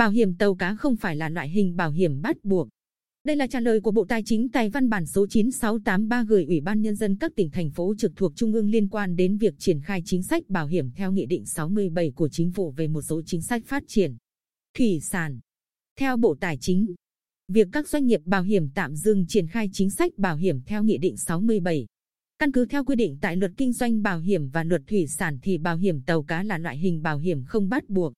Bảo hiểm tàu cá không phải là loại hình bảo hiểm bắt buộc. Đây là trả lời của Bộ Tài chính tại văn bản số 9683 gửi Ủy ban Nhân dân các tỉnh, thành phố trực thuộc Trung ương liên quan đến việc triển khai chính sách bảo hiểm theo Nghị định 67 của Chính phủ về một số chính sách phát triển thủy sản. Theo Bộ Tài chính, việc các doanh nghiệp bảo hiểm tạm dừng triển khai chính sách bảo hiểm theo Nghị định 67. Căn cứ theo quy định tại luật kinh doanh bảo hiểm và luật thủy sản thì bảo hiểm tàu cá là loại hình bảo hiểm không bắt buộc.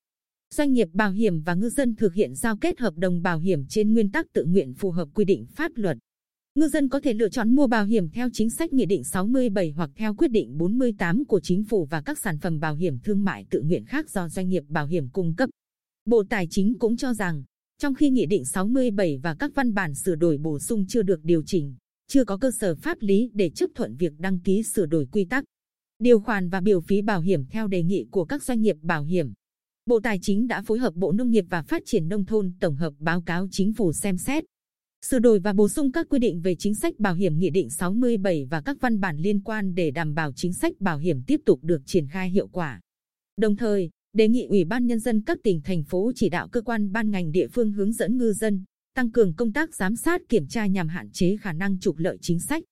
Doanh nghiệp bảo hiểm và ngư dân thực hiện giao kết hợp đồng bảo hiểm trên nguyên tắc tự nguyện phù hợp quy định pháp luật. Ngư dân có thể lựa chọn mua bảo hiểm theo chính sách Nghị định 67 hoặc theo quyết định 48 của Chính phủ và các sản phẩm bảo hiểm thương mại tự nguyện khác do doanh nghiệp bảo hiểm cung cấp. Bộ Tài chính cũng cho rằng, trong khi Nghị định 67 và các văn bản sửa đổi bổ sung chưa được điều chỉnh, chưa có cơ sở pháp lý để chấp thuận việc đăng ký sửa đổi quy tắc, điều khoản và biểu phí bảo hiểm theo đề nghị của các doanh nghiệp bảo hiểm. Bộ Tài chính đã phối hợp Bộ Nông nghiệp và Phát triển Nông thôn tổng hợp báo cáo chính phủ xem xét, sửa đổi và bổ sung các quy định về chính sách bảo hiểm Nghị định 67 và các văn bản liên quan để đảm bảo chính sách bảo hiểm tiếp tục được triển khai hiệu quả. Đồng thời, đề nghị Ủy ban Nhân dân các tỉnh, thành phố chỉ đạo cơ quan ban ngành địa phương hướng dẫn ngư dân, tăng cường công tác giám sát kiểm tra nhằm hạn chế khả năng trục lợi chính sách.